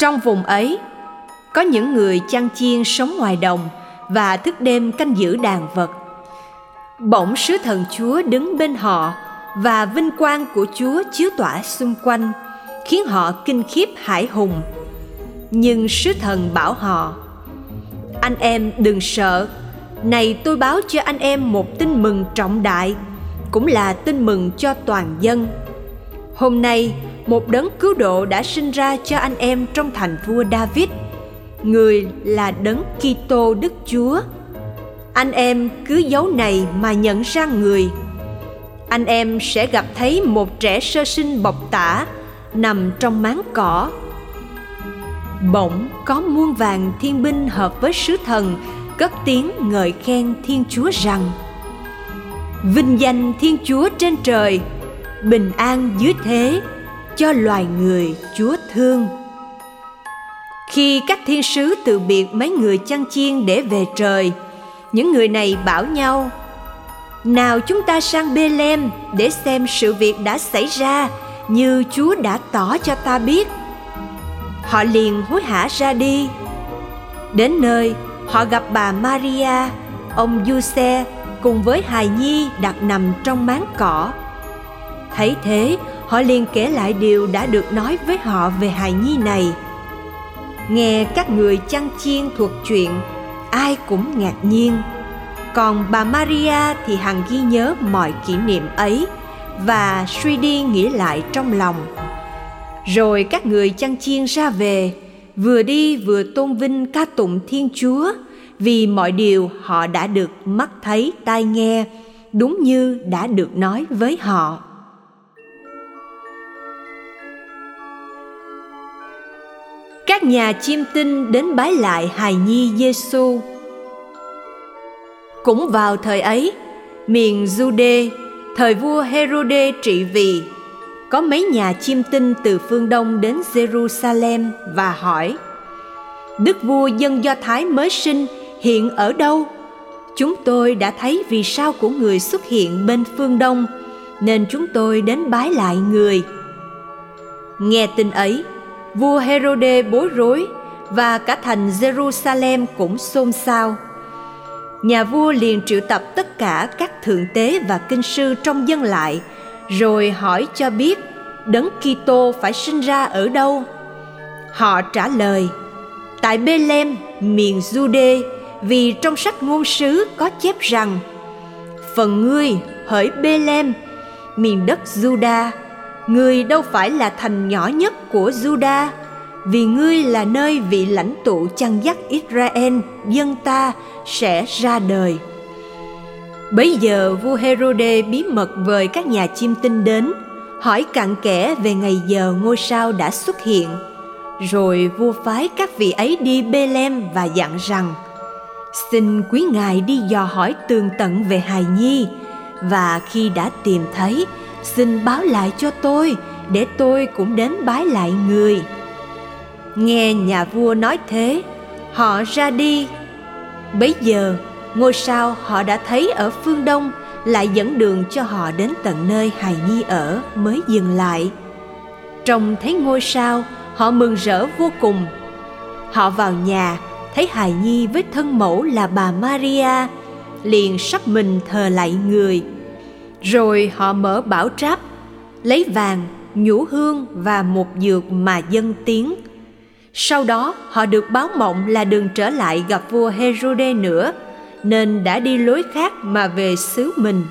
trong vùng ấy, có những người chăn chiên sống ngoài đồng và thức đêm canh giữ đàn vật. Bỗng sứ thần chúa đứng bên họ và vinh quang của chúa chiếu tỏa xung quanh, khiến họ kinh khiếp hải hùng. Nhưng sứ thần bảo họ, anh em đừng sợ, này tôi báo cho anh em một tin mừng trọng đại, cũng là tin mừng cho toàn dân. Hôm nay một đấng cứu độ đã sinh ra cho anh em trong thành vua david. Người là đấng kitô đức chúa. Anh em cứ dấu này mà nhận ra người. Anh em sẽ gặp thấy một trẻ sơ sinh bọc tả nằm trong máng cỏ. Bỗng có muôn vàng thiên binh hợp với sứ thần, cất tiếng ngợi khen thiên chúa rằng, vinh danh thiên chúa trên trời, bình an dưới thế cho loài người chúa thương khi các thiên sứ từ biệt mấy người chăn chiên để về trời những người này bảo nhau nào chúng ta sang Bethlehem để xem sự việc đã xảy ra như Chúa đã tỏ cho ta biết. Họ liền hối hả ra đi. Đến nơi, họ gặp bà Maria, ông Giuse cùng với hài nhi đặt nằm trong máng cỏ. Thấy thế, họ liền kể lại điều đã được nói với họ về hài nhi này. Nghe các người chăn chiên thuật chuyện, ai cũng ngạc nhiên còn bà Maria thì hằng ghi nhớ mọi kỷ niệm ấy và suy đi nghĩ lại trong lòng. Rồi các người chăn chiên ra về, vừa đi vừa tôn vinh ca tụng Thiên Chúa vì mọi điều họ đã được mắt thấy tai nghe, đúng như đã được nói với họ. Các nhà chiêm tinh đến bái lại hài nhi Giêsu cũng vào thời ấy, miền Jude, thời vua Herode trị vì, có mấy nhà chiêm tinh từ phương Đông đến Jerusalem và hỏi Đức vua dân Do Thái mới sinh hiện ở đâu? Chúng tôi đã thấy vì sao của người xuất hiện bên phương Đông, nên chúng tôi đến bái lại người. Nghe tin ấy, vua Herode bối rối và cả thành Jerusalem cũng xôn xao. Nhà vua liền triệu tập tất cả các thượng tế và kinh sư trong dân lại, rồi hỏi cho biết đấng Kitô phải sinh ra ở đâu. Họ trả lời, tại Bethlehem miền Jude vì trong sách ngôn sứ có chép rằng, phần ngươi hỡi Bethlehem miền đất Juda ngươi đâu phải là thành nhỏ nhất của Juda vì ngươi là nơi vị lãnh tụ chăn dắt Israel dân ta sẽ ra đời. Bấy giờ vua Herode bí mật vời các nhà chiêm tinh đến, hỏi cặn kẽ về ngày giờ ngôi sao đã xuất hiện. Rồi vua phái các vị ấy đi Bethlehem và dặn rằng Xin quý ngài đi dò hỏi tường tận về hài nhi Và khi đã tìm thấy, xin báo lại cho tôi Để tôi cũng đến bái lại người Nghe nhà vua nói thế, họ ra đi Bấy giờ, ngôi sao họ đã thấy ở phương đông lại dẫn đường cho họ đến tận nơi hài nhi ở mới dừng lại. Trông thấy ngôi sao, họ mừng rỡ vô cùng. Họ vào nhà, thấy hài nhi với thân mẫu là bà Maria, liền sắp mình thờ lại người. Rồi họ mở bảo tráp, lấy vàng, nhũ hương và một dược mà dân tiếng – sau đó họ được báo mộng là đừng trở lại gặp vua Herode nữa, nên đã đi lối khác mà về xứ mình.